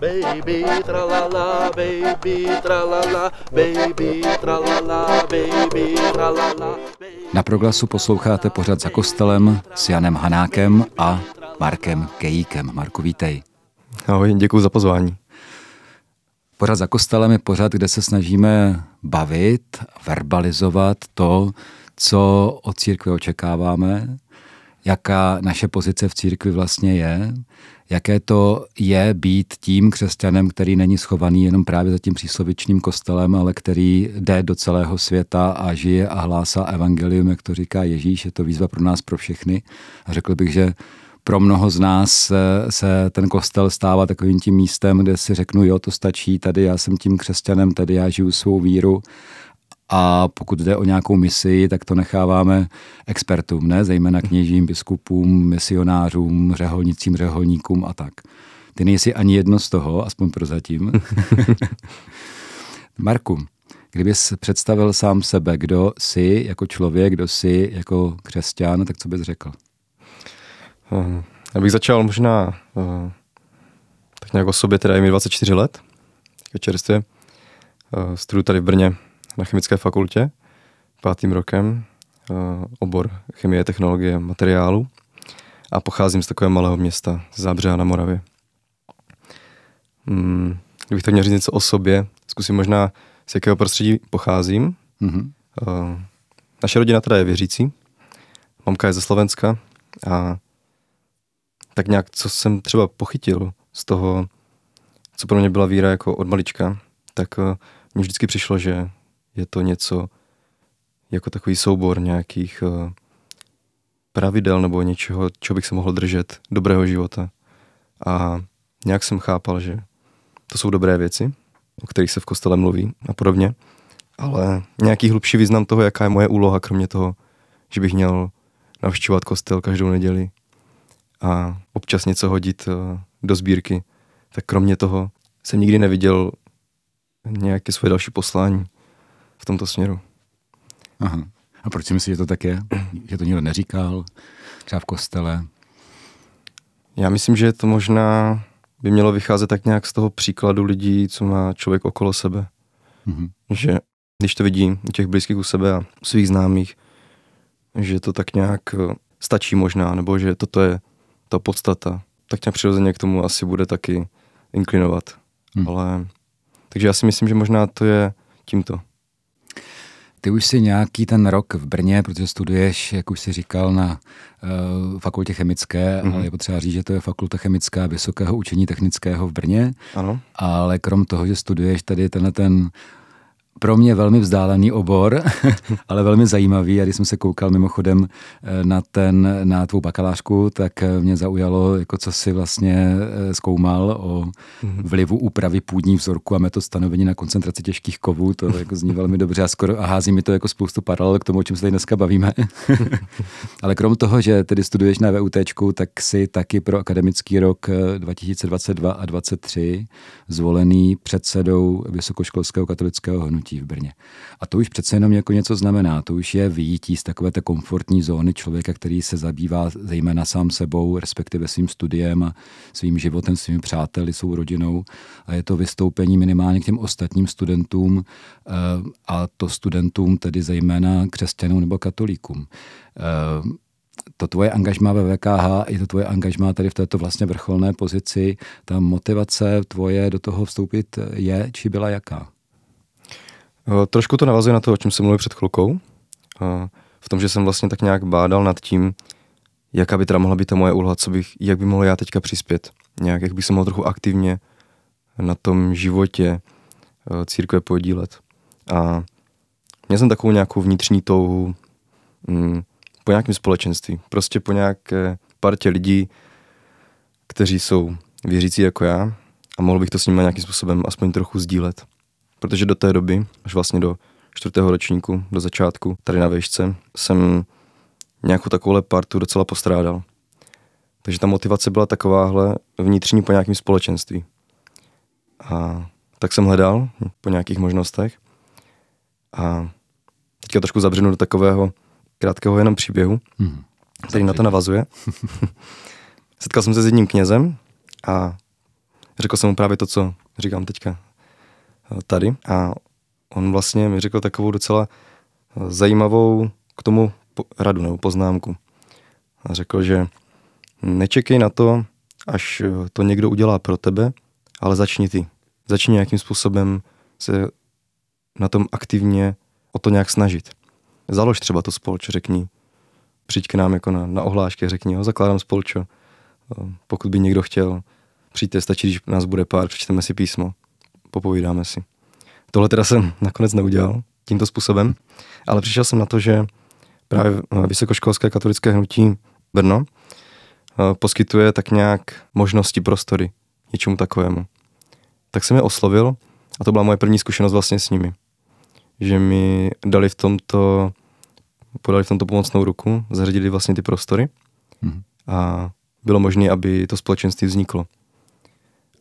Baby tralala, baby tralala, baby tralala, baby tralala. Na proglasu posloucháte pořad za kostelem s Janem Hanákem a Markem Kejíkem. Marku, vítej. Ahoj, děkuji za pozvání. Pořad za kostelem je pořad, kde se snažíme bavit, verbalizovat to, co od církve očekáváme, jaká naše pozice v církvi vlastně je, jaké to je být tím křesťanem, který není schovaný jenom právě za tím příslovičným kostelem, ale který jde do celého světa a žije a hlásá evangelium, jak to říká Ježíš. Je to výzva pro nás, pro všechny. A řekl bych, že pro mnoho z nás se, ten kostel stává takovým tím místem, kde si řeknu, jo, to stačí, tady já jsem tím křesťanem, tady já žiju svou víru a pokud jde o nějakou misi, tak to necháváme expertům, ne? zejména kněžím, biskupům, misionářům, řeholnicím, řeholníkům a tak. Ty nejsi ani jedno z toho, aspoň prozatím. Marku, kdybys představil sám sebe, kdo jsi jako člověk, kdo jsi jako křesťan, tak co bys řekl? Uh, já bych začal možná uh, tak nějak o sobě, teda je mi 24 let, čerstvě. Uh, studuji tady v Brně na chemické fakultě pátým rokem, uh, obor chemie, technologie, materiálu a pocházím z takového malého města, z Zábřeha na Moravě. Hmm, kdybych to měl říct něco o sobě, zkusím možná, z jakého prostředí pocházím. Mm-hmm. Naše rodina teda je věřící, mamka je ze Slovenska a tak nějak, co jsem třeba pochytil z toho, co pro mě byla víra jako od malička, tak uh, mně vždycky přišlo, že je to něco jako takový soubor nějakých uh, pravidel nebo něčeho, čeho bych se mohl držet, dobrého života. A nějak jsem chápal, že to jsou dobré věci, o kterých se v kostele mluví a podobně, ale nějaký hlubší význam toho, jaká je moje úloha, kromě toho, že bych měl navštěvovat kostel každou neděli a občas něco hodit uh, do sbírky, tak kromě toho jsem nikdy neviděl nějaké svoje další poslání v tomto směru. Aha. A proč si myslíš, že to tak je? Že to nikdo neříkal? Třeba v kostele? Já myslím, že to možná by mělo vycházet tak nějak z toho příkladu lidí, co má člověk okolo sebe. Mm-hmm. Že když to vidí u těch blízkých u sebe a u svých známých, že to tak nějak eh, stačí možná, nebo že toto je ta podstata, tak nějak přirozeně k tomu asi bude taky inklinovat. Hmm. Ale, takže já si myslím, že možná to je tímto. Ty už si nějaký ten rok v Brně, protože studuješ, jak už si říkal, na uh, fakultě chemické, mm-hmm. ale je potřeba říct, že to je fakulta chemická Vysokého učení technického v Brně. Ano. Ale krom toho, že studuješ tady tenhle ten pro mě velmi vzdálený obor, ale velmi zajímavý. A když jsem se koukal mimochodem eh, na, ten, na tvou bakalářku, tak eh, mě zaujalo, jako co si vlastně eh, zkoumal o mhm. vlivu úpravy půdní vzorku a metod stanovení na koncentraci těžkých kovů. To jako zní velmi dobře a, skoro, a hází mi to jako spoustu paralel k tomu, o čem se tady dneska bavíme. ale krom toho, že tedy studuješ na VUT, tak si taky pro akademický rok 2022 a 2023 zvolený předsedou Vysokoškolského katolického hnutí v Brně. A to už přece jenom jako něco znamená. To už je vyjítí z takové té komfortní zóny člověka, který se zabývá zejména sám sebou, respektive svým studiem a svým životem, svými přáteli, svou rodinou. A je to vystoupení minimálně k těm ostatním studentům eh, a to studentům tedy zejména křesťanům nebo katolíkům eh, to tvoje angažmá ve VKH i to tvoje angažmá tady v této vlastně vrcholné pozici, ta motivace tvoje do toho vstoupit je, či byla jaká? Eh, trošku to navazuje na to, o čem jsem mluvil před chvilkou. Eh, v tom, že jsem vlastně tak nějak bádal nad tím, jaká by teda mohla být ta moje úloha, co bych, jak by mohl já teďka přispět. Nějak, jak bych se mohl trochu aktivně na tom životě eh, církve podílet. A měl jsem takovou nějakou vnitřní touhu mm, po nějakém společenství. Prostě po nějaké partě lidí, kteří jsou věřící jako já a mohl bych to s nimi nějakým způsobem aspoň trochu sdílet protože do té doby, až vlastně do čtvrtého ročníku, do začátku, tady na výšce, jsem nějakou takovouhle partu docela postrádal. Takže ta motivace byla takováhle vnitřní po nějakém společenství. A tak jsem hledal po nějakých možnostech. A teďka trošku zabřenu do takového krátkého jenom příběhu, hmm. který na to navazuje. Setkal jsem se s jedním knězem a řekl jsem mu právě to, co říkám teďka tady. A on vlastně mi řekl takovou docela eh, zajímavou k tomu radu nebo poznámku. A řekl, že nečekej na to, až eh, to někdo udělá pro tebe, ale začni ty. Začni nějakým způsobem se na tom aktivně o to nějak snažit. Založ třeba to spolč, řekni, přijď k nám jako na, na ohlášky, řekni, jo, zakládám spolčo. Eh, pokud by někdo chtěl, přijďte, stačí, když nás bude pár, přečteme si písmo, popovídáme si. Tohle teda jsem nakonec neudělal tímto způsobem, ale přišel jsem na to, že právě eh, Vysokoškolské katolické hnutí Brno eh, poskytuje tak nějak možnosti, prostory něčemu takovému. Tak jsem je oslovil a to byla moje první zkušenost vlastně s nimi. Že mi dali v tomto, podali v tomto pomocnou ruku, zařadili vlastně ty prostory mm. a bylo možné, aby to společenství vzniklo.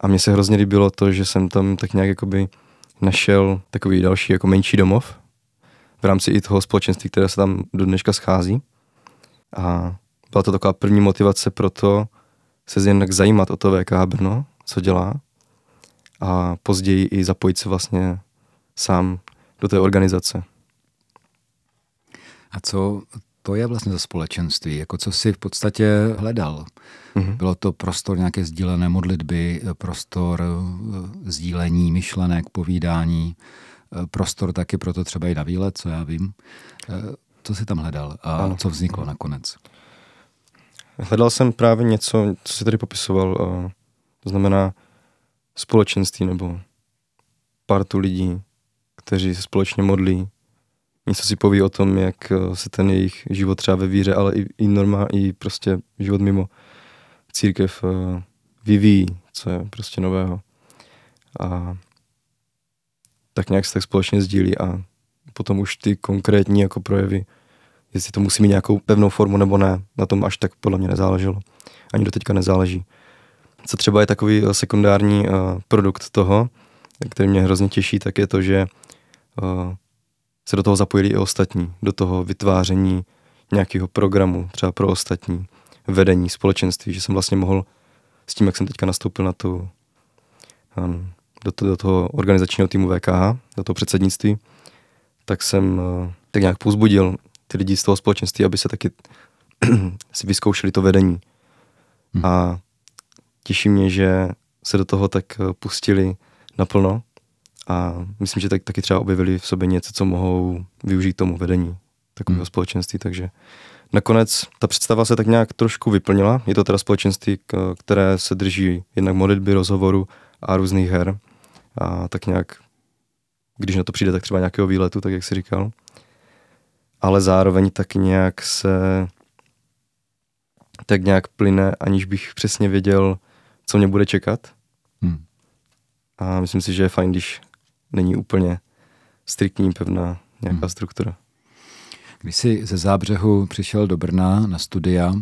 A mně se hrozně líbilo to, že jsem tam tak nějak jakoby našel takový další jako menší domov v rámci i toho společenství, které se tam do dneška schází. A byla to taková první motivace pro to se jen zajímat o to VK Brno, co dělá a později i zapojit se vlastně sám do té organizace. A co to je vlastně za společenství? Jako co si v podstatě hledal? Mm-hmm. Bylo to prostor nějaké sdílené modlitby, prostor eh, sdílení myšlenek, povídání, eh, prostor taky proto třeba i na výlet, co já vím. Eh, co si tam hledal a ano. co vzniklo nakonec? Hledal jsem právě něco, co si tady popisoval, to znamená společenství nebo partu lidí, kteří se společně modlí, něco si poví o tom, jak eh, se ten jejich život třeba ve víře, ale i, i normál, i prostě život mimo církev eh, vyvíjí, co je prostě nového. A tak nějak se tak společně sdílí a potom už ty konkrétní jako projevy, jestli to musí mít nějakou pevnou formu nebo ne, na tom až tak podle mě nezáleželo. Ani do teďka nezáleží. Co třeba je takový eh, sekundární uh, produkt toho, který mě hrozně těší, tak je to, že uh, se do toho zapojili i ostatní, do toho vytváření nějakého programu, třeba pro ostatní, vedení společenství, že jsem vlastně mohl s tím, jak jsem teďka nastoupil na tu, um, do, to, do toho organizačního týmu VKH, do toho předsednictví, tak jsem uh, tak nějak pozbudil ty lidi z toho společenství, aby se taky si vyzkoušeli to vedení. Hmm. A těší mě, že se do toho tak uh, pustili naplno a myslím, že tak, taky třeba objevili v sobě něco, co mohou využít tomu vedení takového hmm. společenství, takže nakonec ta představa se tak nějak trošku vyplnila. Je to teda společenství, které se drží jednak modlitby, rozhovoru a různých her a tak nějak, když na to přijde, tak třeba nějakého výletu, tak jak si říkal. Ale zároveň tak nějak se tak nějak plyne, aniž bych přesně věděl, co mě bude čekat. Hmm. A myslím si, že je fajn, když není úplně striktní, pevná nějaká hmm. struktura. Když jsi ze Zábřehu přišel do Brna na studia,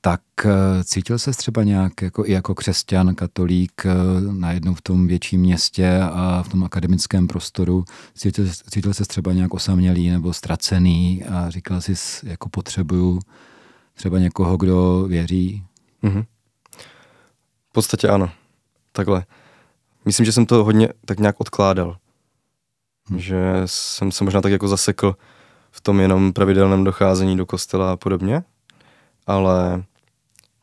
tak eh, cítil se třeba nějak jako, i jako křesťan, katolík eh, najednou v tom větším městě a v tom akademickém prostoru, cítil, cítil se třeba nějak osamělý nebo ztracený a říkal jsi, jako potřebuju třeba někoho, kdo věří? Mm-hmm. V podstatě ano. Takhle myslím, že jsem to hodně tak nějak odkládal. Hmm. Že jsem se možná tak jako zasekl v tom jenom pravidelném docházení do kostela a podobně, ale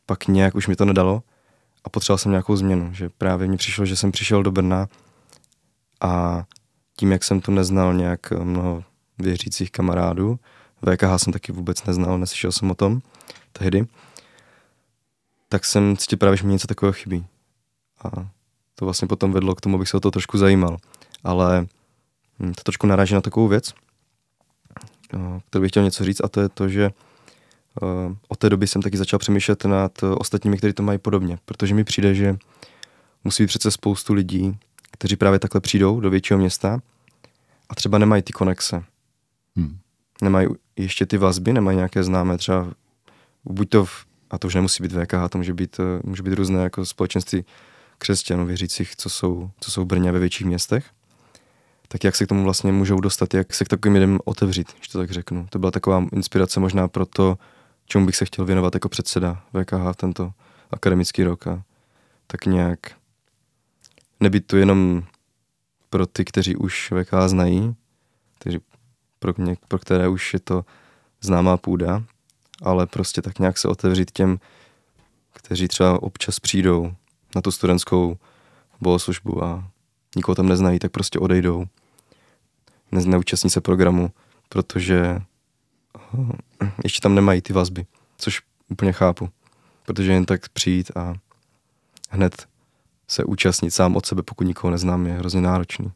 pak nějak už mi to nedalo a potřeboval jsem nějakou změnu, že právě mi přišlo, že jsem přišel do Brna a tím, jak jsem tu neznal nějak mnoho věřících kamarádů, VKH jsem taky vůbec neznal, neslyšel jsem o tom tehdy, tak jsem cítil právě, že mi něco takového chybí. A to vlastně potom vedlo k tomu, abych se o to trošku zajímal. Ale hm, to trošku naráží na takovou věc, eh, kterou bych chtěl něco říct, a to je to, že eh, od té doby jsem taky začal přemýšlet nad ostatními, kteří to mají podobně, protože mi přijde, že musí být přece spoustu lidí, kteří právě takhle přijdou do většího města a třeba nemají ty konexe. Hmm. Nemají ještě ty vazby, nemají nějaké známé třeba, buď to, v, a to už nemusí být VKH, to může být, eh, může být různé jako společenství křesťanů věřících, co jsou, co jsou v Brně ve větších městech. tak jak se k tomu vlastně můžou dostat, jak se k takovým lidem otevřít, když to tak řeknu. To byla taková inspirace možná pro to, čemu bych se chtěl věnovat jako předseda VKH tento akademický rok a tak nějak nebyt tu jenom pro ty, kteří už VK znají, kteří, pro, mě, pro které už je to známá půda, ale prostě tak nějak se otevřít těm, kteří třeba občas přijdou na tu studentskou bohoslužbu a nikoho tam neznají, tak prostě odejdou. Ne, neúčastní se programu, protože eh, ještě tam nemají ty vazby, což úplně chápu. Protože jen tak přijít a hned se účastnit sám od sebe, pokud nikoho neznám, je hrozně náročný.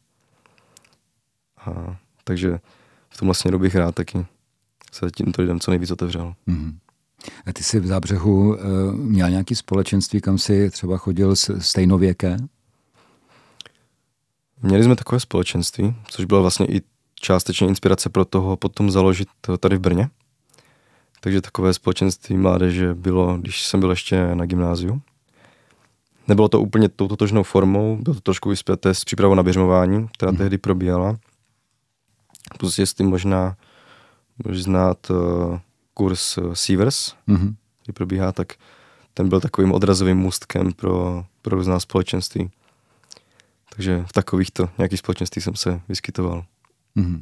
A, takže v tom vlastně bych rád taky se tímto lidem co nejvíc otevřel. Mm-hmm. A ty jsi v Zábřehu uh, měl nějaký společenství, kam jsi třeba chodil s stejnověké? Měli jsme takové společenství, což bylo vlastně i částečně inspirace pro toho potom založit tady v Brně. Takže takové společenství mládeže bylo, když jsem byl ještě na gymnáziu. Nebylo to úplně touto totožnou formou, bylo to trošku vyspěté s přípravou na běžmování, která hmm. tehdy probíhala. Plus jestli možná můžeš znát uh, kurz uh, Sievers, mm-hmm. který probíhá, tak ten byl takovým odrazovým můstkem pro, pro různá společenství. Takže v takovýchto nějakých společenství jsem se vyskytoval. Mm-hmm.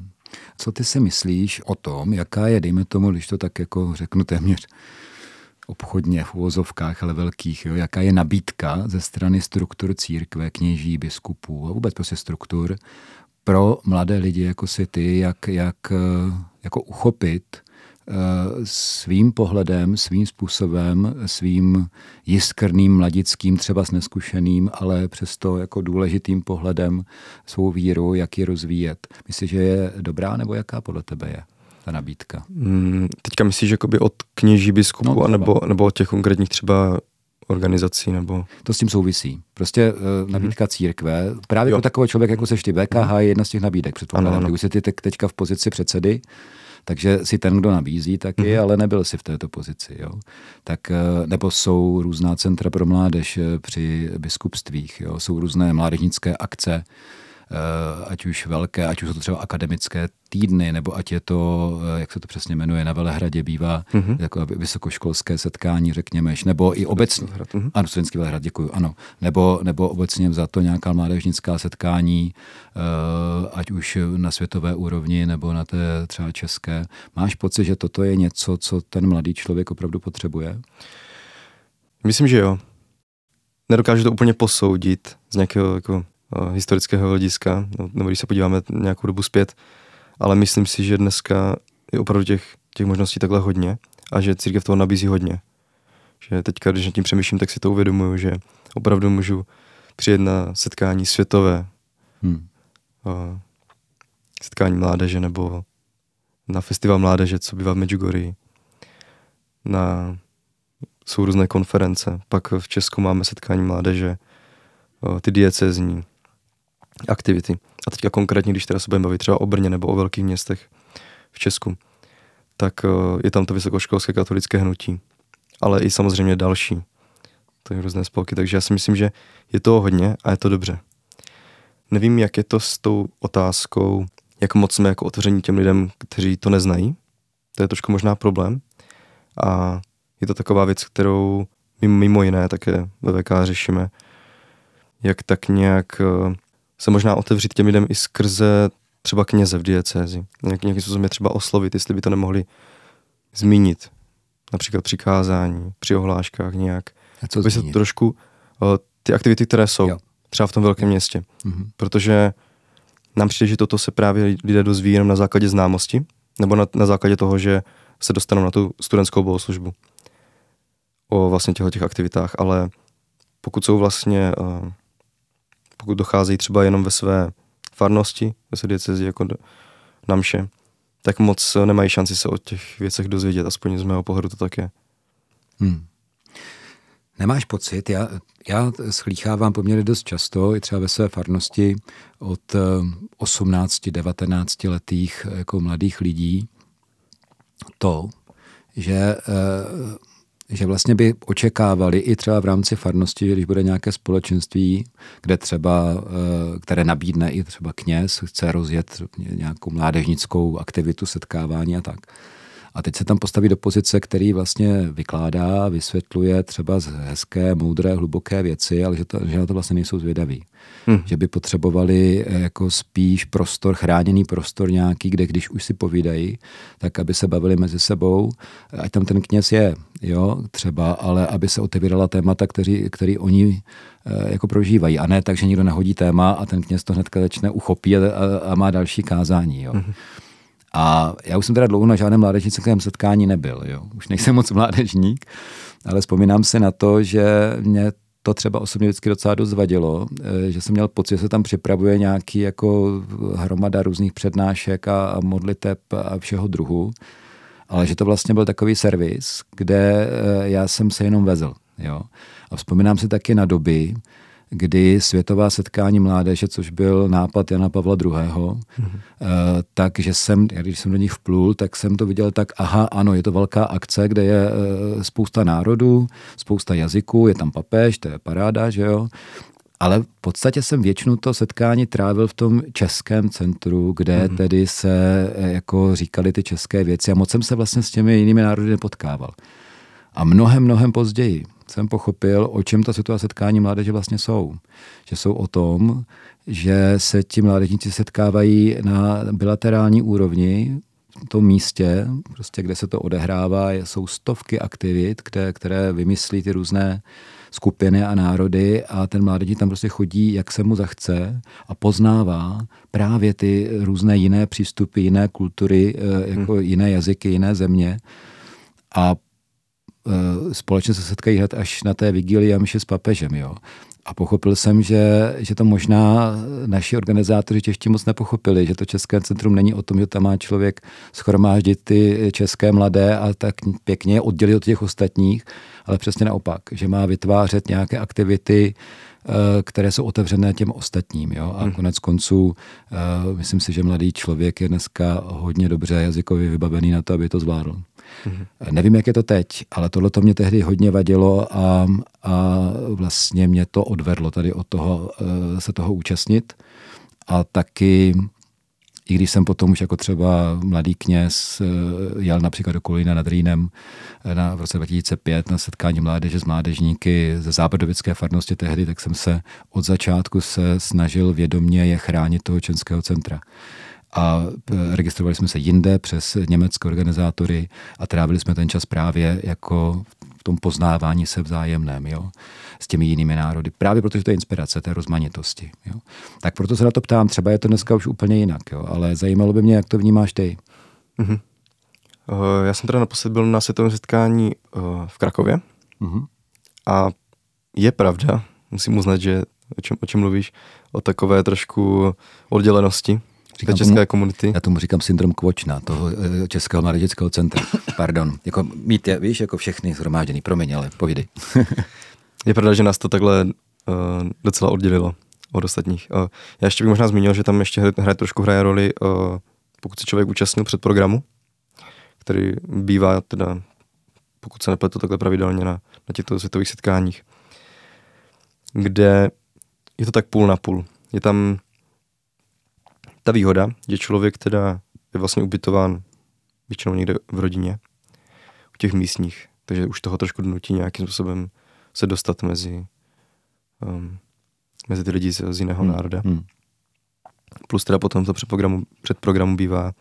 Co ty si myslíš o tom, jaká je, dejme tomu, když to tak jako řeknu téměř obchodně v uvozovkách, ale velkých, jo, jaká je nabídka ze strany struktur církve, kněží, biskupů a vůbec prostě struktur pro mladé lidi jako si ty, jak, jak jako uchopit eh, svým pohledem, svým způsobem, svým jiskrným, mladickým, třeba s neskušeným, ale přesto jako důležitým pohledem svou víru, jak ji rozvíjet. Myslíš, že je dobrá, nebo jaká podle tebe je? ta nabídka? Hmm, teďka myslíš jakoby od kněží biskupů, no, nebo, nebo od těch konkrétních třeba organizací nebo... To s tím souvisí. Prostě uh, nabídka mm-hmm. církve. Právě jo. pro takový člověk, jako seš ty, VKH je jedna z těch nabídek, předpokládám. Když jsi ty teďka v pozici předsedy, takže si ten, kdo nabízí, taky, mm-hmm. ale nebyl si v této pozici. Jo? Tak, eh, nebo jsou různá centra pro mládež eh, při biskupstvích, jo? jsou různé mládežnické akce, ať už velké, ať už jsou to třeba akademické týdny, nebo ať je to, eh, jak se to přesně jmenuje, na Velehradě bývá mm-hmm. jako vysokoškolské setkání, řekněme, nebo i obecně. Mm-hmm. Ano, studentský Velehrad, děkuji, ano. Nebo, nebo obecně za to nějaká mládežnická setkání, eh, ať už na světové úrovni, nebo na té třeba české. Máš pocit, že toto je něco, co ten mladý člověk opravdu potřebuje? Myslím, že jo. Nedokážu to úplně posoudit z nějakého jako Eh, historického hlediska, no, nebo když se podíváme nějakou dobu zpět, ale myslím si, že dneska je opravdu těch, těch možností takhle hodně a že církev toho nabízí hodně. Že teďka, když nad tím přemýšlím, tak si to uvědomuju, že opravdu můžu přijet na setkání světové, hmm. uh, setkání mládeže nebo na festival mládeže, co bývá v Medjugorji. Na, jsou různé konference. Pak v Česku máme setkání mládeže, uh, ty diecezní, aktivity. A teďka konkrétně, když teda se budeme bavit třeba o Brně nebo o velkých městech v Česku, tak eh, je tam to vysokoškolské katolické hnutí. Ale i samozřejmě další. To je různé spolky, takže já si myslím, že je to hodně a je to dobře. Nevím, jak je to s tou otázkou, jak moc jsme jako otevření těm lidem, kteří to neznají. To je trošku možná problém. A je to taková věc, kterou mimo jiné také ve VK řešíme, jak tak nějak eh, se možná otevřít těm lidem i skrze třeba kněze v diecézi. Nějak, nějakým způsobem je třeba oslovit, jestli by to nemohli zmínit. Například přikázání, při ohláškách nějak. A co by se trošku uh, ty aktivity, které jsou jo. třeba v tom velkém městě. Mm-hmm. Protože nám přijde, že toto se právě lidé dozví jenom na základě známosti, nebo na, na základě toho, že se dostanou na tu studentskou bohoslužbu o vlastně těchto těch aktivitách, ale pokud jsou vlastně uh, pokud docházejí třeba jenom ve své farnosti, ve své diecezi jako na mše, tak moc nemají šanci se o těch věcech dozvědět, aspoň z mého pohledu to tak je. Hmm. Nemáš pocit, já, já schlíchávám poměrně dost často, i třeba ve své farnosti, od 18-19 eh, letých jako mladých lidí, to, že že vlastně by očekávali i třeba v rámci farnosti, že když bude nějaké společenství, kde třeba, eh, které nabídne i třeba kněz, chce rozjet nějakou mládežnickou aktivitu, setkávání a tak, a teď se tam postaví do pozice, který vlastně vykládá, vysvětluje třeba z hezké, moudré, hluboké věci, ale že, to, že na to vlastně nejsou zvědaví. Hmm. Že by potřebovali eh, jako spíš prostor, chráněný prostor nějaký, kde když už si povídají, tak aby se bavili mezi sebou, ať tam ten kněz je, jo, třeba, ale aby se otevírala témata, který, který oni eh, jako prožívají. A ne tak, že někdo nahodí téma a ten kněz to hnedka začne uchopí a, a, a má další kázání. Jo. Hmm. A já už jsem teda dlouho na žádném mládežnickém setkání nebyl. Jo. Už nejsem moc mládežník, ale vzpomínám si na to, že mě to třeba osobně vždycky docela dost vadilo, eh, že jsem měl pocit, že se tam připravuje nějaký jako hromada různých přednášek a, a modliteb a všeho druhu, ale že to vlastně byl takový servis, kde eh, já jsem se jenom vezl. Jo. A vzpomínám si taky na doby, kdy světová setkání mládeže, což byl nápad Jana Pavla II., mm-hmm. takže jsem, když jsem do nich vplul, tak jsem to viděl tak, aha, ano, je to velká akce, kde je eh, spousta národů, spousta jazyků, je tam papež, to je paráda, že jo, ale v podstatě jsem většinu to setkání trávil v tom českém centru, kde mm-hmm. tedy se eh, jako říkali ty české věci a moc jsem se vlastně s těmi jinými národy nepotkával. A mnohem, mnohem později jsem pochopil, o čem ta situace setkání mládeže vlastně jsou. Že jsou o tom, že se ti mládežníci setkávají na bilaterální úrovni, v tom místě, prostě kde se to odehrává, jsou stovky aktivit, které, které vymyslí ty různé skupiny a národy a ten mládežník tam prostě chodí, jak se mu zachce a poznává právě ty různé jiné přístupy, jiné kultury, eh, jako hmm. jiné jazyky, jiné země. A společně se setkají hned až na té vigílii a myši s papežem. Jo. A pochopil jsem, že, že to možná naši organizátoři čeští moc nepochopili, že to České centrum není o tom, že tam má člověk schromáždit ty české mladé a tak pěkně oddělit od těch ostatních, ale přesně naopak, že má vytvářet nějaké aktivity, eh, které jsou otevřené těm ostatním. Jo? A hmm. konec konců, eh, myslím si, že mladý člověk je dneska hodně dobře jazykově vybavený na to, aby to zvládl. Mm-hmm. Nevím, jak je to teď, ale tohle to mě tehdy hodně vadilo a, a vlastně mě to odvedlo tady od toho eh, se toho účastnit. A taky i když jsem potom už jako třeba mladý kněz eh, jel například do Kolína nad Rýnem eh, na, v roce 2005 na setkání mládeže s mládežníky ze západovické farnosti tehdy, tak jsem se od začátku se snažil vědomě je chránit toho českého centra a e, registrovali jsme se jinde přes německé organizátory a trávili jsme ten čas právě jako v tom poznávání se vzájemném, jo, s těmi jinými národy. Právě protože to je inspirace té rozmanitosti. Jo. Tak proto se na to ptám, třeba je to dneska už úplně jinak, jo, ale zajímalo by mě, jak to vnímáš ty. Uh-huh. Uh, já jsem teda naposled byl na světovém setkání uh, v Krakově uh-huh. a je pravda, musím uznat, že o čem, o čem mluvíš, o takové trošku oddělenosti, Říkám té české tomu, komunity. Já tomu říkám syndrom Kvočna, toho eh, Českého mládežnického centra. Pardon. Jako mít je, víš, jako všechny zhromážděný. Promiň, ale povídej. je pravda, že nás to takhle uh, docela oddělilo od ostatních. Uh, já ještě bych možná zmínil, že tam ještě hraje, trošku hraje roli, uh, pokud se člověk účastnil před programu, který bývá teda, pokud se nepletu takhle pravidelně na, na těchto světových setkáních, kde je to tak půl na půl. Je tam ta výhoda, že člověk teda je vlastně ubytován většinou někde v rodině, u těch místních, takže už toho trošku donutí nějakým způsobem se dostat mezi, um, mezi ty lidi z, z jiného hmm. národa. Hmm. Plus teda potom to před programu, před programu bývá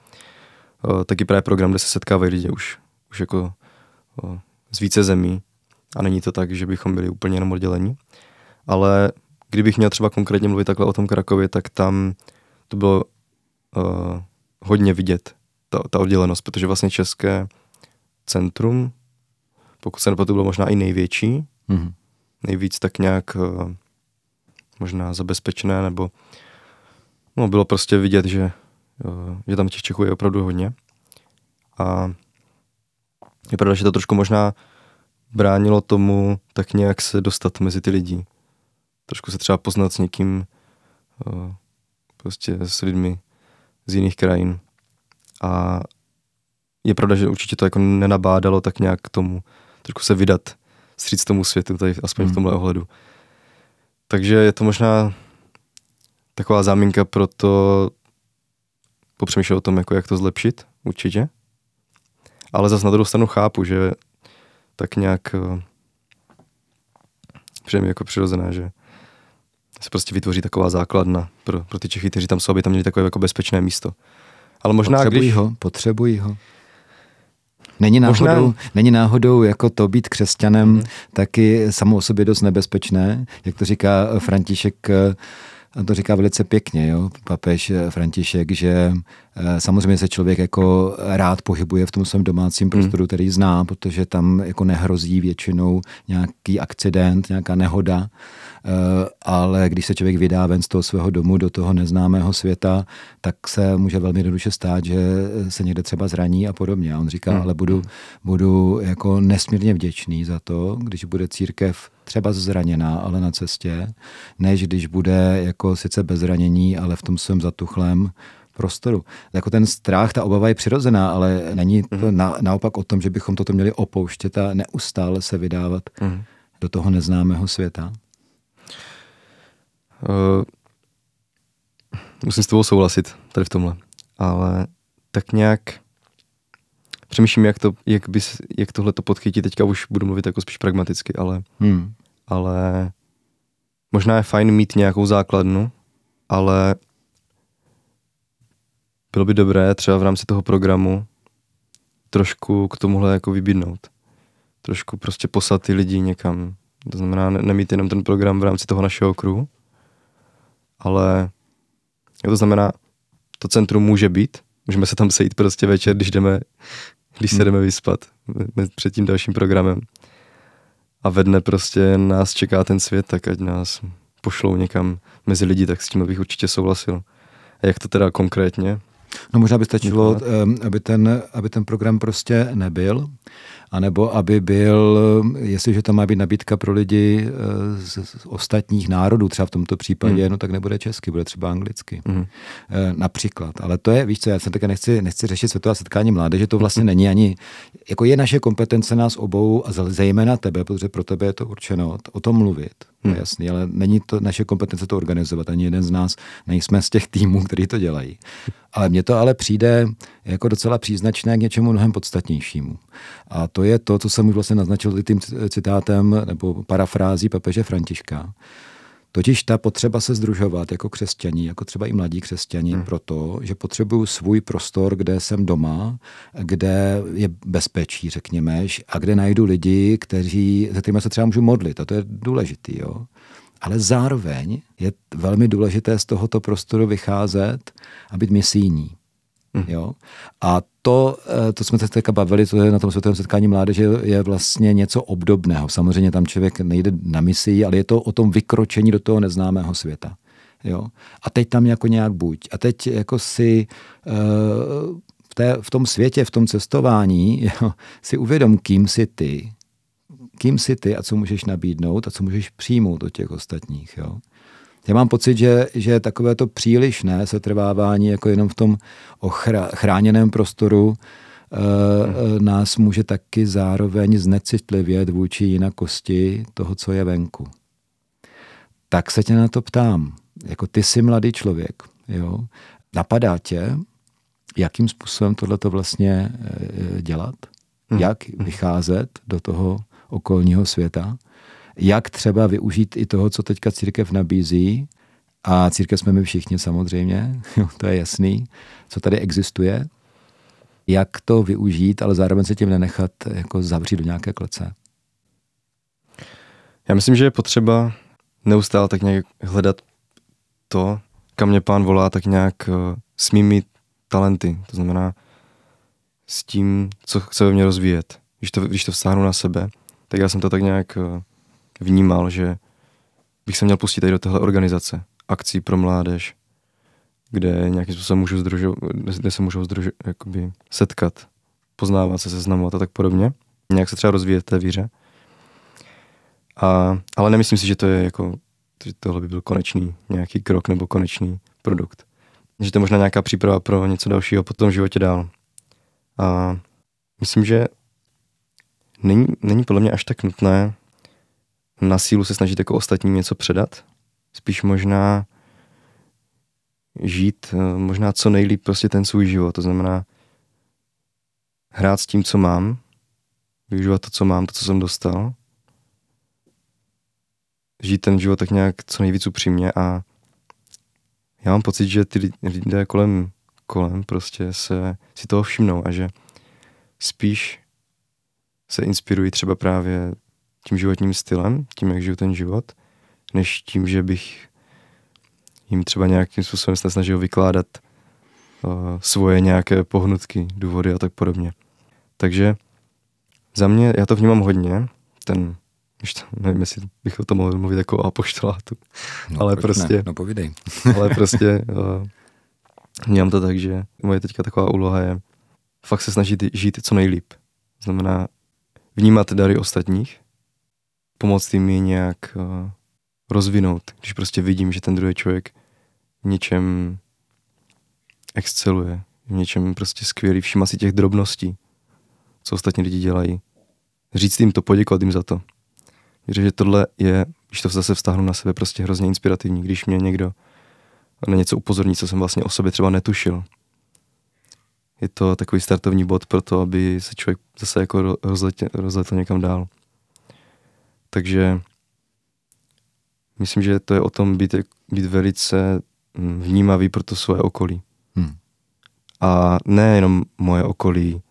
uh, taky právě program, kde se setkávají lidi už, už jako uh, z více zemí a není to tak, že bychom byli úplně jenom oddělení. Ale kdybych měl třeba konkrétně mluvit takhle o tom Krakově, tak tam to bylo uh, hodně vidět, ta, ta oddělenost, protože vlastně České centrum, pokud se nepletu, bylo možná i největší, mm-hmm. nejvíc tak nějak uh, možná zabezpečené, nebo no, bylo prostě vidět, že, uh, že tam těch Čechů je opravdu hodně. A je pravda, že to trošku možná bránilo tomu tak nějak se dostat mezi ty lidi. Trošku se třeba poznat s někým, uh, prostě s lidmi z jiných krajín. A je pravda, že určitě to jako nenabádalo tak nějak k tomu trošku se vydat, stříc tomu světu, tady aspoň mm. v tomhle ohledu. Takže je to možná taková záminka pro to popřemýšlet o tom, jako jak to zlepšit, určitě. Ale zase na druhou stranu chápu, že tak nějak eh, přijde mi jako přirozené, že se prostě vytvoří taková základna pro, pro ty Čechy, kteří tam jsou, aby tam měli takové jako bezpečné místo. Ale možná, potřebují když... ho, potřebují ho. Není náhodou, Možná... není náhodou jako to být křesťanem hmm. taky samo o sobě dost nebezpečné, jak to říká František eh, a to říká velice pěkně, jo, papež František, že eh, samozřejmě se člověk jako rád pohybuje v tom svém domácím hmm. prostoru, který zná, protože tam jako nehrozí většinou nějaký akcident, nějaká nehoda, eh, ale když se člověk vydá ven z toho svého domu do toho neznámého světa, tak se může velmi jednoduše stát, že se někde třeba zraní a podobně. A on říká, hmm. ale budu, budu jako nesmírně vděčný za to, když bude církev třeba zraněná, ale na cestě, než když bude jako sice bez zranění, ale v tom svém zatuchlém prostoru. Jako ten strach, ta obava je přirozená, ale není to mm. na, naopak o tom, že bychom toto měli opouštět a neustále se vydávat mm. do toho neznámého světa? Uh, musím s tebou souhlasit tady v tomhle, ale tak nějak přemýšlím, jak, to, jak, bys, jak tohle to podchytit. Teďka už budu mluvit jako spíš pragmaticky, ale, hmm. ale možná je fajn mít nějakou základnu, ale bylo by dobré třeba v rámci toho programu trošku k tomuhle jako vybídnout. Trošku prostě poslat ty lidi někam. To znamená ne, nemít jenom ten program v rámci toho našeho kruhu, ale to znamená, to centrum může být, můžeme se tam sejít prostě večer, když jdeme když se hmm. jdeme vyspat před tím dalším programem. A ve dne prostě nás čeká ten svět, tak ať nás pošlou někam mezi lidi, tak s tím bych určitě souhlasil. A jak to teda konkrétně? No možná by stačilo, aby ten, aby ten program prostě nebyl, anebo aby byl, jestliže tam má být nabídka pro lidi eh, z, z ostatních národů, třeba v tomto případě, mm. no tak nebude česky, bude třeba anglicky. Mm. Například. Ale to je, víš co, já jsem také nechci, nechci řešit světová setkání mládeže, to vlastně není ani, jako je naše kompetence nás obou a zejména tebe, protože pro tebe je to určeno, o tom mluvit. Hmm. jasný, ale není to naše kompetence to organizovat. Ani jeden z nás nejsme z těch týmů, který to dělají. Ale mně to ale přijde jako docela příznačné k něčemu mnohem podstatnějšímu. A to je to, co jsem už vlastně naznačil tím citátem nebo parafrází papeže Františka. Totiž ta potřeba se združovat jako křesťaní, jako třeba i mladí křesťani, hmm. proto, že potřebuju svůj prostor, kde jsem doma, kde je bezpečí, řekněme, a kde najdu lidi, kteří, se kterými se třeba můžu modlit. A to je důležitý. Jo? Ale zároveň je velmi důležité z tohoto prostoru vycházet a být misijní. Mm. Jo? A to, eh, to jsme se teďka bavili, to je na tom světovém setkání mládeže, je vlastně něco obdobného. Samozřejmě tam člověk nejde na misi, ale je to o tom vykročení do toho neznámého světa. Jo? A teď tam jako nějak buď. A teď jako si uh, v, té, v tom světě, v tom cestování jo, si uvědom, kým jsi ty, kým jsi ty a co můžeš nabídnout a co můžeš přijmout od těch ostatních. Jo? Já mám pocit, že, že takové to přílišné setrvávání jako jenom v tom ochra, chráněném prostoru hmm. nás může taky zároveň znecitlivět vůči jinakosti toho, co je venku. Tak se tě na to ptám. Jako ty jsi mladý člověk, jo? Napadá tě, jakým způsobem tohleto vlastně eh, dělat? Hmm. Jak vycházet do toho okolního světa? Jak třeba využít i toho, co teďka církev nabízí, a církev jsme my všichni samozřejmě, to je jasný, co tady existuje, jak to využít, ale zároveň se tím nenechat jako zavřít do nějaké klece. Já myslím, že je potřeba neustále tak nějak hledat to, kam mě pán volá, tak nějak uh, s mými talenty. To znamená s tím, co chce ve mně rozvíjet. Když to, když to vztáhnu na sebe, tak já jsem to tak nějak uh, vnímal, že bych se měl pustit tady do téhle organizace, akcí pro mládež, kde nějakým způsobem můžu združo, kde se můžou združo, jakoby setkat, poznávat se, seznamovat a tak podobně. Nějak se třeba rozvíjet té víře. A, ale nemyslím si, že to je jako, že tohle by byl konečný nějaký krok nebo konečný produkt. Že to je možná nějaká příprava pro něco dalšího po tom životě dál. A myslím, že není, není podle mě až tak nutné na sílu se snažit jako ostatním něco předat. Spíš možná žít eh, možná co nejlíp prostě ten svůj život. To znamená hrát s tím, co mám, využívat to, co mám, to, co jsem dostal, žít ten život tak nějak co nejvíc upřímně a já mám pocit, že ty lidé kolem, kolem prostě se si toho všimnou a že spíš se inspirují třeba právě tím životním stylem, tím, jak žiju ten život, než tím, že bych jim třeba nějakým způsobem se snažil vykládat uh, svoje nějaké pohnutky, důvody a tak podobně. Takže za mě, já to vnímám hodně, ten, to, nevím, jestli bych o tom mohl mluvit jako apoštolátu, no, ale prostě... Ne? No povídej. ale prostě uh, vnímám to tak, že moje teďka taková úloha je fakt se snažit žít co nejlíp. Znamená vnímat dary ostatních, pomoct jim je nějak uh, rozvinout, když prostě vidím, že ten druhý člověk v něčem exceluje, v něčem prostě skvělý, všima si těch drobností, co ostatní lidi dělají. Říct jim to, poděkovat jim za to. Věřím, že tohle je, když to zase vztáhnu na sebe, prostě hrozně inspirativní, když mě někdo na něco upozorní, co jsem vlastně o sobě třeba netušil. Je to takový startovní bod pro to, aby se člověk zase jako rozletl, rozletl někam dál. Takže myslím, že to je o tom být, být velice hm, vnímavý pro to svoje okolí. Hmm. A nejenom moje okolí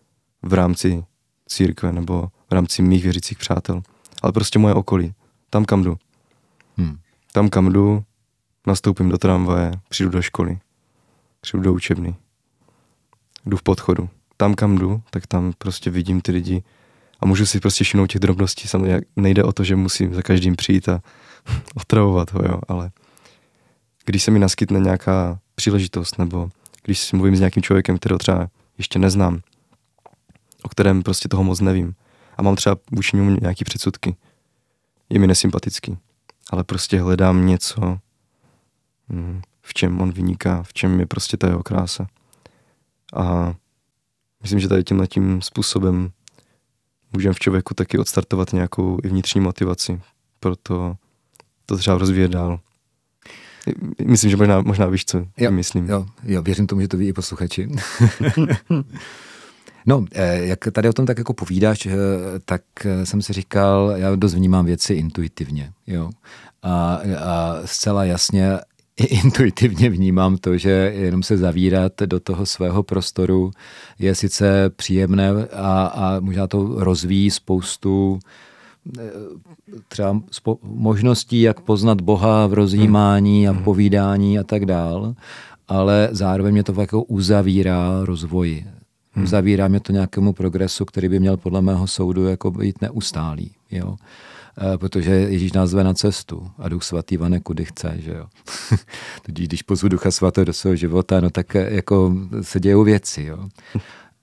v rámci církve nebo v rámci mých věřících přátel, ale prostě moje okolí. Tam, kam jdu. Hmm. Tam, kam jdu, nastoupím do tramvaje, přijdu do školy, přijdu do učebny, jdu v podchodu. Tam, kam jdu, tak tam prostě vidím ty lidi a můžu si prostě všimnout těch drobností. Samozřejmě nejde o to, že musím za každým přijít a otravovat ho, jo, ale když se mi naskytne nějaká příležitost, nebo když si mluvím s nějakým člověkem, kterého třeba ještě neznám, o kterém prostě toho moc nevím, a mám třeba vůči němu nějaký předsudky, je mi nesympatický, ale prostě hledám něco, hm, v čem on vyniká, v čem je prostě ta jeho krása. A myslím, že tady tímhle tím způsobem můžeme v člověku taky odstartovat nějakou i vnitřní motivaci, proto to třeba rozvíjet dál. Myslím, že možná, možná víš, co jo, myslím. Jo, jo, věřím tomu, že to ví i posluchači. no, eh, jak tady o tom tak jako povídáš, eh, tak eh, jsem si říkal, já dost vnímám věci intuitivně, jo. A, a zcela jasně intuitivně vnímám to, že jenom se zavírat do toho svého prostoru je sice příjemné a, a možná to rozvíjí spoustu eh, třeba spo, možností, jak poznat Boha v rozjímání a hmm. povídání a tak dál, ale zároveň mě to jako uzavírá rozvoji. Hmm. Uzavírá mě to nějakému progresu, který by měl podle mého soudu jako být neustálý. Jo? Eh, protože Ježíš nás zve na cestu a Duch Svatý vane kudy chce, že jo. Tudíž když pozvu Ducha Svatého do svého života, no tak eh, jako se dějou věci, jo.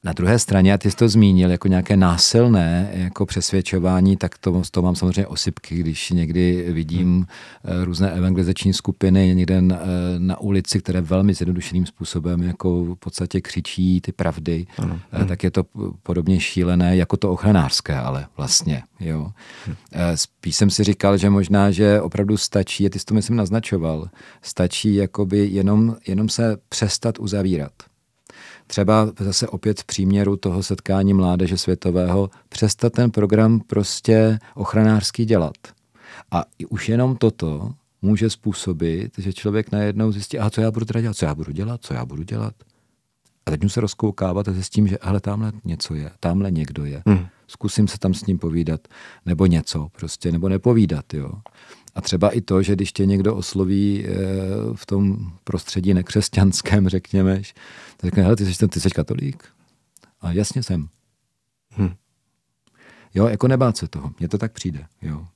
Na druhé straně, a ty jsi to zmínil, jako nějaké násilné jako přesvědčování, tak to, to mám samozřejmě osypky, když někdy vidím hmm. Eh, různé evangelizační skupiny někde na, eh, na ulici, které velmi zjednodušeným způsobem jako v podstatě křičí ty pravdy, ano. Hmm. tak je to podobně šílené jako to ochranářské, ale vlastně. Jo. Hmm. Spíš jsem si říkal, že možná, že opravdu stačí, a ty jsi to myslím naznačoval, stačí jakoby jenom, jenom se přestat uzavírat třeba zase opět v příměru toho setkání mládeže světového přestat ten program prostě ochranářský dělat. A už jenom toto může způsobit, že člověk najednou zjistí, a co já budu teda dělat, co já budu dělat, co já budu dělat. A teď se rozkoukávat a zjistím, že ale tamhle něco je, tamhle někdo je. Hmm. Zkusím se tam s ním povídat, nebo něco prostě, nebo nepovídat, jo. A třeba i to, že když tě někdo osloví eh, v tom prostředí nekřesťanském, řekněme, tak řekne, hele, ty jsi, ty jsi katolík? A jasně jsem. Hm. Jo, jako nebát se toho. Mně to tak přijde. Jo.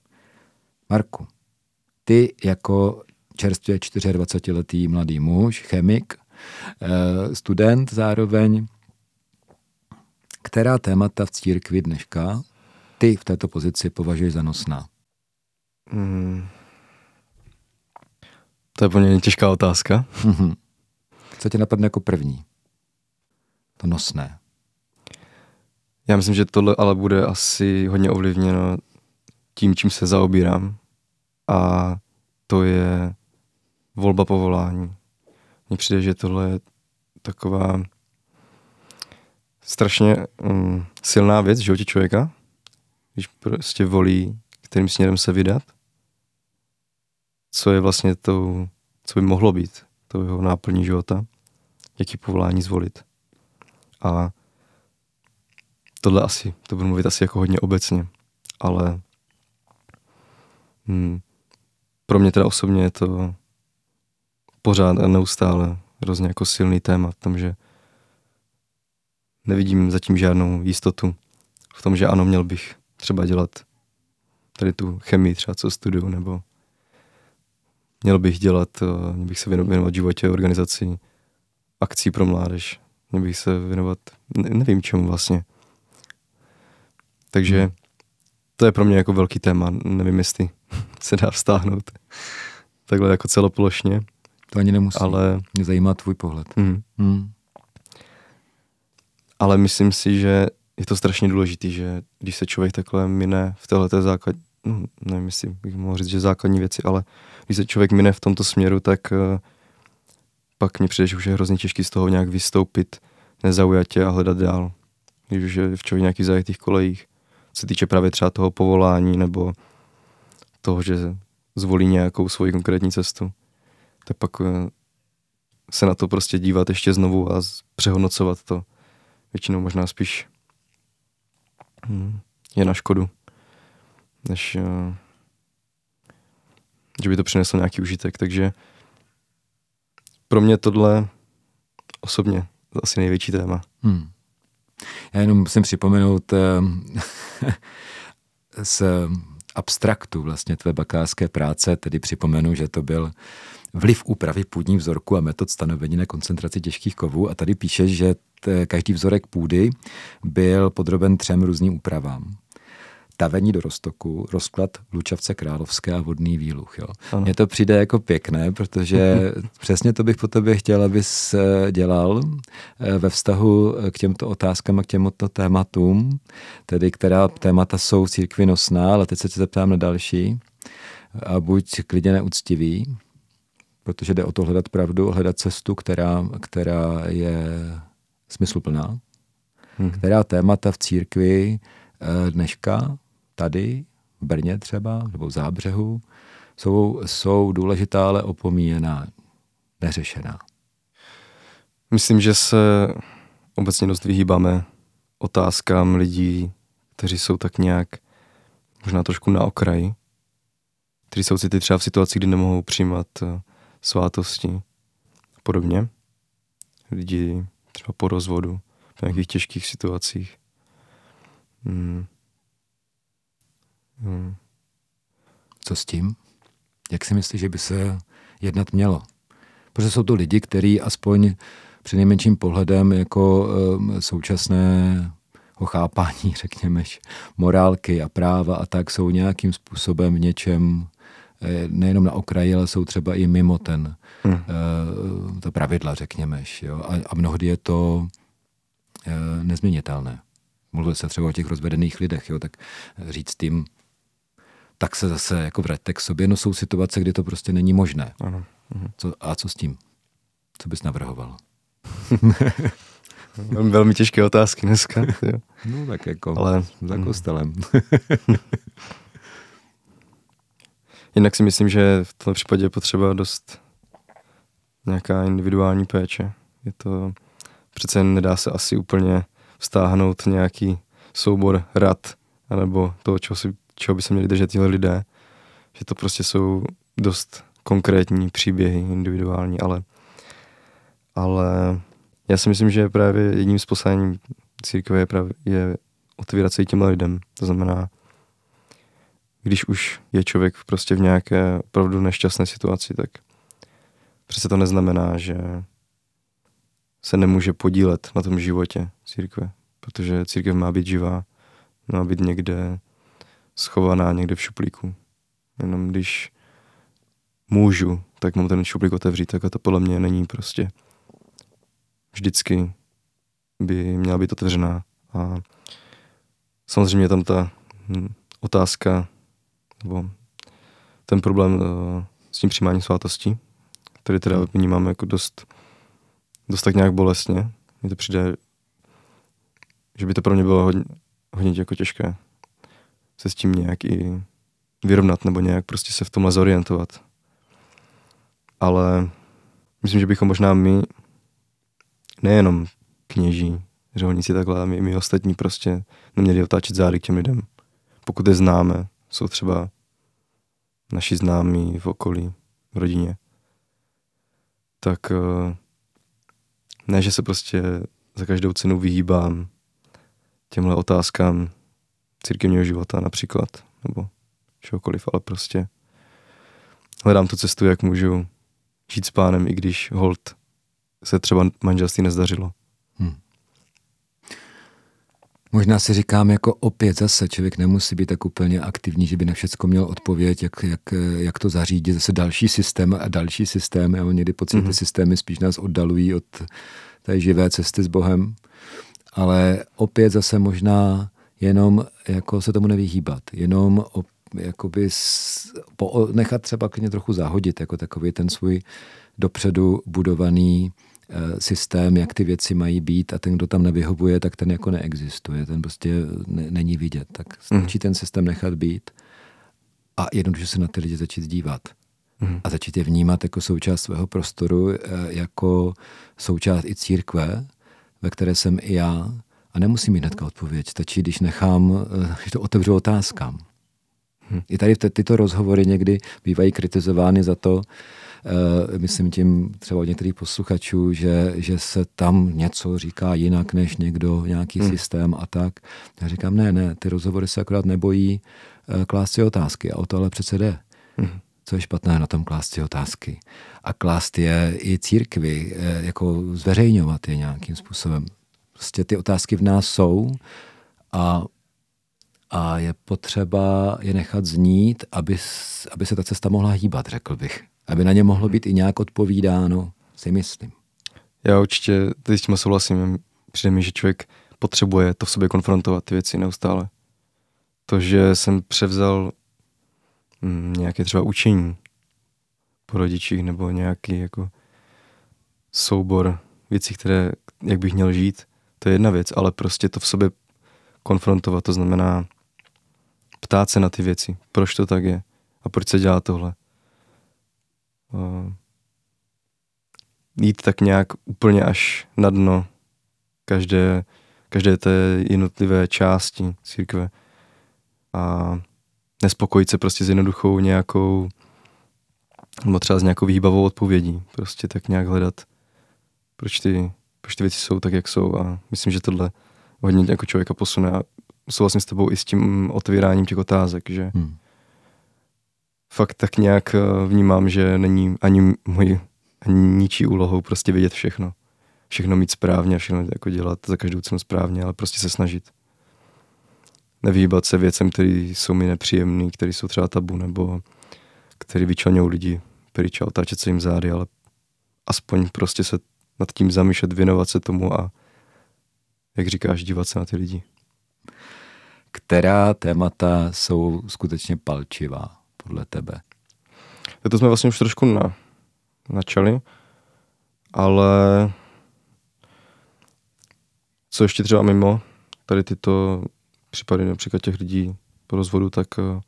Marku, ty jako čerstvě 24-letý mladý muž, chemik, eh, student zároveň, která témata v církvi dneška ty v této pozici považuješ za nosná? Hmm. To je poměrně těžká otázka. Co tě napadne jako první? To nosné. Já myslím, že tohle ale bude asi hodně ovlivněno tím, čím se zaobírám. A to je volba povolání. Mně přijde, že tohle je taková strašně um, silná věc v životě člověka, když prostě volí, kterým směrem se vydat, co je vlastně to, co by mohlo být to jeho náplní života, jaký povolání zvolit. A tohle asi, to budu mluvit asi jako hodně obecně, ale hmm, pro mě teda osobně je to pořád a neustále hrozně jako silný téma v tom, že nevidím zatím žádnou jistotu v tom, že ano, měl bych třeba dělat tady tu chemii třeba, co studuju, nebo měl bych dělat, eh, měl bych se věnovat životě, organizaci akcí pro mládež, měl bych se věnovat, ne, nevím čemu vlastně. Takže hmm. to je pro mě jako velký téma, nevím, jestli se dá vztáhnout takhle jako celoplošně. To ani nemusí. Ale... Mě zajímá tvůj pohled. Hmm. Hmm. Ale myslím si, že je to strašně důležité, že když se člověk takhle mine v této základ, nevím, jestli bych mohl říct, že základní věci, ale když se člověk mine v tomto směru, tak uh, pak mi přijde, že už je hrozně těžký z toho nějak vystoupit nezaujatě a hledat dál. Když už je v člověk nějakých zajetých kolejích, co se týče právě třeba toho povolání nebo toho, že zvolí nějakou svoji konkrétní cestu, tak pak uh, se na to prostě dívat ještě znovu a přehodnocovat to. Většinou možná spíš hmm, je na škodu, než uh, že by to přineslo nějaký užitek. Takže pro mě tohle osobně asi největší téma. Hmm. Já jenom musím připomenout uh, z abstraktu vlastně tvé bakalářské práce, tedy připomenu, že to byl vliv úpravy půdních vzorků a metod stanovení na koncentraci těžkých kovů a tady píše, že každý vzorek půdy byl podroben třem různým úpravám tavení do roztoku, rozklad Lučavce Královské a vodný výluch. Jo. Mně to přijde jako pěkné, protože přesně to bych po tobě chtěl, abys eh, dělal eh, ve vztahu eh, k těmto otázkám a k těmto tématům, tedy která témata jsou církvi nosná, ale teď se tě zeptám na další. A buď klidně neúctivý, protože jde o to hledat pravdu, hledat cestu, která, která je smysluplná, hmm. která témata v církvi dneška tady, v Brně třeba, nebo v Zábřehu, jsou, jsou důležitá, ale opomíjená, neřešená. Myslím, že se obecně dost vyhýbáme otázkám lidí, kteří jsou tak nějak možná trošku na okraji, kteří jsou city třeba v situaci, kdy nemohou přijímat eh, svátosti a podobně. Lidi třeba po rozvodu, v nějakých těžkých situacích. Hmm. Hmm. Co s tím? Jak si myslíš, že by se jednat mělo? Protože jsou to lidi, kteří aspoň při nejmenším pohledem jako um, současné chápání, řekněme, morálky a práva a tak jsou nějakým způsobem v něčem eh, nejenom na okraji, ale jsou třeba i mimo ten, hmm. uh, to pravidla, řekněme. Jo? A, a mnohdy je to uh, nezměnitelné. Mluvil se třeba o těch rozvedených lidech, jo? tak říct tím, tak se zase jako vraťte k sobě. No jsou situace, kdy to prostě není možné. Ano. Mhm. Co, a co s tím? Co bys navrhoval? velmi, velmi těžké otázky dneska. Jo. No tak jako Ale, za mhm. kostelem. Jinak si myslím, že v tom případě je potřeba dost nějaká individuální péče. Je to, přece nedá se asi úplně vztáhnout nějaký soubor rad, anebo toho, čeho si čeho by se měli držet tyhle lidé, že to prostě jsou dost konkrétní příběhy, individuální, ale, ale já si myslím, že právě jedním z poslání církve je, právě, je otvírat se i těmhle lidem. To znamená, když už je člověk prostě v nějaké opravdu nešťastné situaci, tak přece to neznamená, že se nemůže podílet na tom životě církve, protože církev má být živá, má být někde schovaná někde v šuplíku. Jenom když můžu, tak mám ten šuplík otevřít, tak a to podle mě není prostě vždycky by měla být otevřená. A samozřejmě tam ta hm, otázka, nebo ten problém uh, s tím přijímáním svátostí, který teda vnímám jako dost, dost tak nějak bolestně. Mně to přijde, že by to pro mě bylo hodně, hodně jako těžké se s tím nějak i vyrovnat nebo nějak prostě se v tomhle zorientovat. Ale myslím, že bychom možná my, nejenom kněží, řeholníci takhle, my, my ostatní prostě neměli otáčet zády k těm lidem. Pokud je známe, jsou třeba naši známí v okolí, v rodině, tak eh, ne, že se prostě za každou cenu vyhýbám těmhle otázkám církevního života například, nebo čehokoliv, ale prostě hledám tu cestu, jak můžu žít s pánem, i když hold se třeba manželství nezdařilo. Hmm. Možná si říkám, jako opět zase člověk nemusí být tak úplně aktivní, že by na všechno měl odpověď, jak, jak, jak to zařídit. Zase další systém a další systém. A někdy pocit, mm-hmm. ty systémy spíš nás oddalují od té živé cesty s Bohem. Ale opět zase možná jenom jako se tomu nevyhýbat. Jenom op, jakoby s, po, nechat třeba klidně trochu zahodit, jako takový ten svůj dopředu budovaný Eh, systém, jak ty věci mají být a ten, kdo tam nevyhovuje, tak ten jako neexistuje, ten prostě ne, není vidět. Tak stačí mm. ten systém nechat být a jednoduše se na ty lidi začít dívat. Mm. A začít je vnímat jako součást svého prostoru, eh, jako součást i církve, ve které jsem i já. A nemusím mít hnedka odpověď. Stačí, když nechám, eh, když to otevřu otázkám. Hmm. I tady tyto rozhovory někdy bývají kritizovány za to, Eh, myslím tím třeba od některých posluchačů, že, že se tam něco říká jinak než někdo, nějaký hmm. systém a tak. Já říkám, ne, ne, ty rozhovory se akorát nebojí eh, klást si otázky a o to ale přece jde. Hmm. Co je špatné na tom klást si otázky? A klást je i církvi, jako zveřejňovat je nějakým způsobem. Prostě ty otázky v nás jsou a a je potřeba je nechat znít, aby, aby se ta cesta mohla hýbat, řekl bych aby na ně mohlo být i nějak odpovídáno, si myslím. Já určitě teď s tím souhlasím. Přijde mi, že člověk potřebuje to v sobě konfrontovat, ty věci neustále. To, že jsem převzal mm, nějaké třeba učení po rodičích nebo nějaký jako soubor věcí, které, jak bych měl žít, to je jedna věc, ale prostě to v sobě konfrontovat, to znamená ptát se na ty věci, proč to tak je? A proč se dělá tohle? Uh, jít tak nějak úplně až na dno každé, každé té jednotlivé části církve a nespokojit se prostě s jednoduchou nějakou nebo třeba s nějakou výbavou odpovědí. Prostě tak nějak hledat, proč ty, proč ty věci jsou tak, jak jsou a myslím, že tohle hodně jako člověka posune a souhlasím s tebou i s tím otvíráním těch otázek, že hmm fakt tak nějak eh, vnímám, že není ani můj, ani ničí úlohou prostě vědět všechno. Všechno mít správně, všechno jako dělat za každou cenu správně, ale prostě se snažit. Nevýbat se věcem, které jsou mi nepříjemné, které jsou třeba tabu, nebo které vyčlenují lidi pryč a otáčet se jim zády, ale aspoň prostě se nad tím zamýšlet, věnovat se tomu a jak říkáš, dívat se na ty lidi. Která témata jsou skutečně palčivá? podle tebe? To jsme vlastně už trošku na, načali, ale co ještě třeba mimo tady tyto případy například těch lidí po rozvodu, tak uh,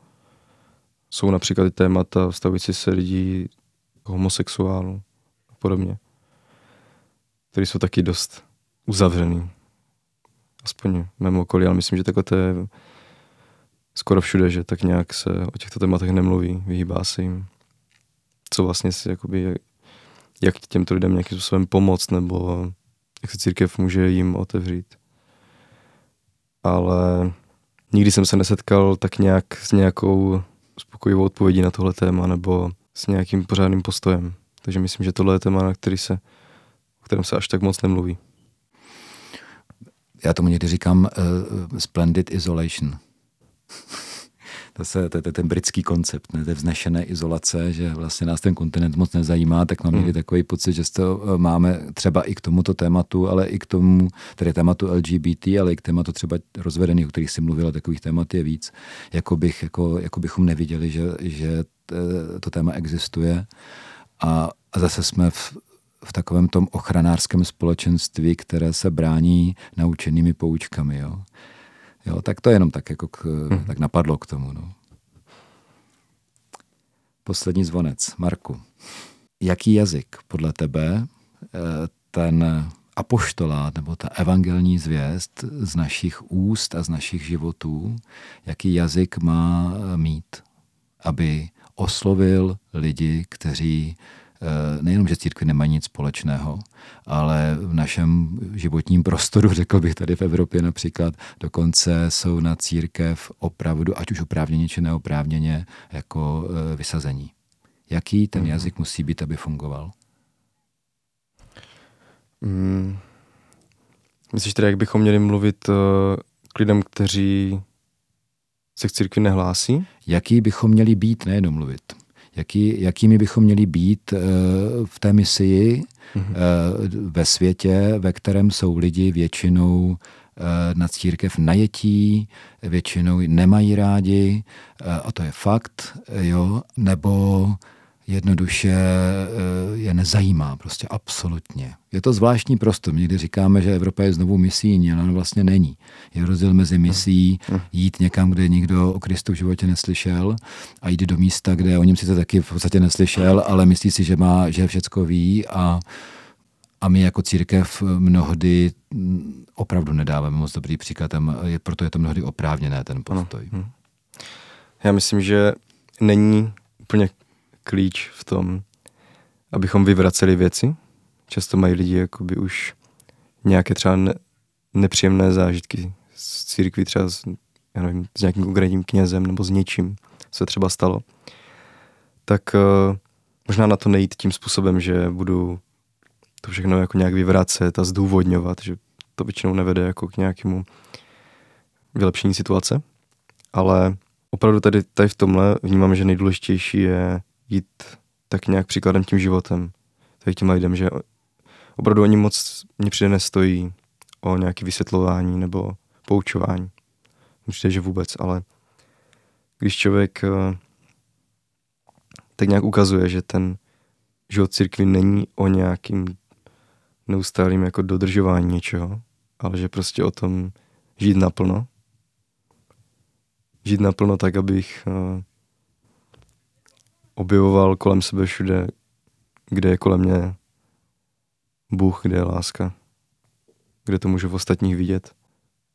jsou například i témata vztahující se lidí homosexuálů a podobně, které jsou taky dost uzavřený. Aspoň v mém okolí, ale myslím, že takhle to je skoro všude, že tak nějak se o těchto tématech nemluví, vyhýbá se jim. Co vlastně si, jakoby, jak těmto lidem nějakým způsobem pomoct, nebo jak se církev může jim otevřít. Ale nikdy jsem se nesetkal tak nějak s nějakou spokojivou odpovědí na tohle téma, nebo s nějakým pořádným postojem. Takže myslím, že tohle je téma, na který se, kterém se až tak moc nemluví. Já tomu někdy říkám uh, splendid isolation Zase to je ten britský koncept, ne? to je vznešené izolace, že vlastně nás ten kontinent moc nezajímá, tak mám někdy hmm. takový pocit, že to eh, máme třeba i k tomuto tématu, ale i k tomu, tedy tématu LGBT, ale i k tématu třeba rozvedených, o kterých si mluvila, takových témat je víc, jako, bych, jako, jako bychom neviděli, že, že to téma existuje. A, a zase jsme v, v takovém tom ochranářském společenství, které se brání naučenými poučkami. Jo. Jo, tak to je jenom tak, jako k, hmm. tak napadlo k tomu. No. Poslední zvonec. Marku, jaký jazyk podle tebe eh, ten apoštolát nebo ta evangelní zvěst z našich úst a z našich životů, jaký jazyk má mít, aby oslovil lidi, kteří nejenom, že církve nemají nic společného, ale v našem životním prostoru, řekl bych tady v Evropě například, dokonce jsou na církev opravdu, ať už oprávněně či neoprávněně, jako eh, vysazení. Jaký ten mhm. jazyk musí být, aby fungoval? Hmm. Myslíš tedy, jak bychom měli mluvit uh, k lidem, kteří se k církvi nehlásí? Jaký bychom měli být, nejenom mluvit jaký, jakými bychom měli být eh, v té misii mm-hmm. ve světě, ve kterém jsou lidi většinou eh, na církev najetí, většinou nemají rádi, a to je fakt, jo, nebo jednoduše eh, je nezajímá, prostě absolutně. Je to zvláštní prostor. Někdy říkáme, že Evropa je znovu misijní, ale vlastně není. Je rozdíl mezi misí jít někam, kde nikdo o Kristu v životě neslyšel a jít do místa, kde o něm sice taky v podstatě neslyšel, ale myslí si, že má, že všecko ví a a my jako církev mnohdy opravdu nedáváme moc dobrý příklad, je, proto je to mnohdy oprávněné ten postoj. Ano. Hm. Já myslím, že není úplně klíč v tom, abychom vyvraceli věci. Často mají lidi jakoby už nějaké třeba ne, nepříjemné zážitky z církví, třeba s, já nevím, s nějakým konkrétním knězem nebo s něčím, co třeba stalo. Tak uh, možná na to nejít tím způsobem, že budu to všechno jako nějak vyvracet a zdůvodňovat, že to většinou nevede jako k nějakému vylepšení situace. Ale opravdu tady, tady v tomhle vnímám, že nejdůležitější je jít tak nějak příkladem tím životem, tak těm lidem, že opravdu oni moc mě přijde nestojí o nějaké vysvětlování nebo poučování. Myslím, že vůbec, ale když člověk eh, tak nějak ukazuje, že ten život církvy není o nějakým neustálým jako dodržování něčeho, ale že prostě o tom žít naplno. Žít naplno tak, abych uh, objevoval kolem sebe všude, kde je kolem mě Bůh, kde je láska, kde to můžu v ostatních vidět.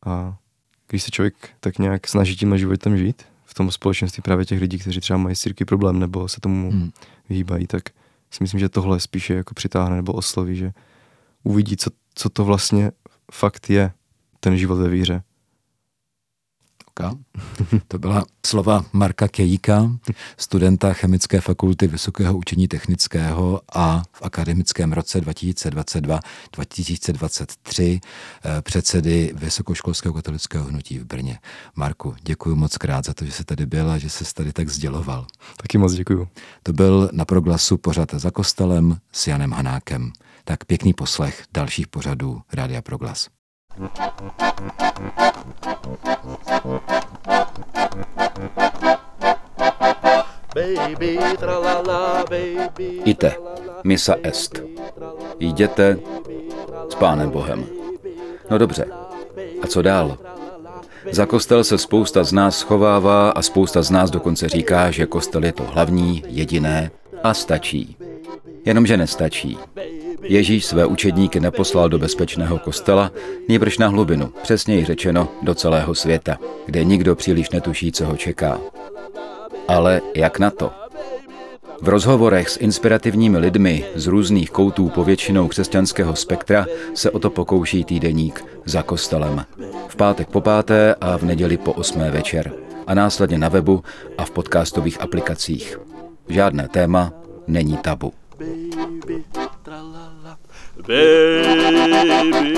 A když se člověk tak nějak snaží tímhle životem žít, v tom společenství právě těch lidí, kteří třeba mají sírky problém nebo se tomu hmm. vyhýbají, tak si myslím, že tohle spíše jako přitáhne nebo osloví, že uvidí, co, co to vlastně fakt je, ten život ve víře. Marka. To byla slova Marka Kejíka, studenta Chemické fakulty Vysokého učení technického a v akademickém roce 2022-2023 eh, předsedy Vysokoškolského katolického hnutí v Brně. Marku, děkuji moc krát za to, že jsi tady byl a že jsi tady tak sděloval. Taky moc děkuji. To byl na proglasu pořad za kostelem s Janem Hanákem. Tak pěkný poslech dalších pořadů Rádia Proglas. Ite, misa est. Jděte s Pánem Bohem. No dobře, a co dál? Za kostel se spousta z nás schovává a spousta z nás dokonce říká, že kostel je to hlavní, jediné a stačí. Jenomže nestačí. Ježíš své učedníky neposlal do bezpečného kostela, nýbrž na hlubinu, přesněji řečeno do celého světa, kde nikdo příliš netuší, co ho čeká. Ale jak na to? V rozhovorech s inspirativními lidmi z různých koutů povětšinou křesťanského spektra se o to pokouší týdeník za kostelem. V pátek po páté a v neděli po osmé večer. A následně na webu a v podcastových aplikacích. Žádné téma není tabu. Baby, baby.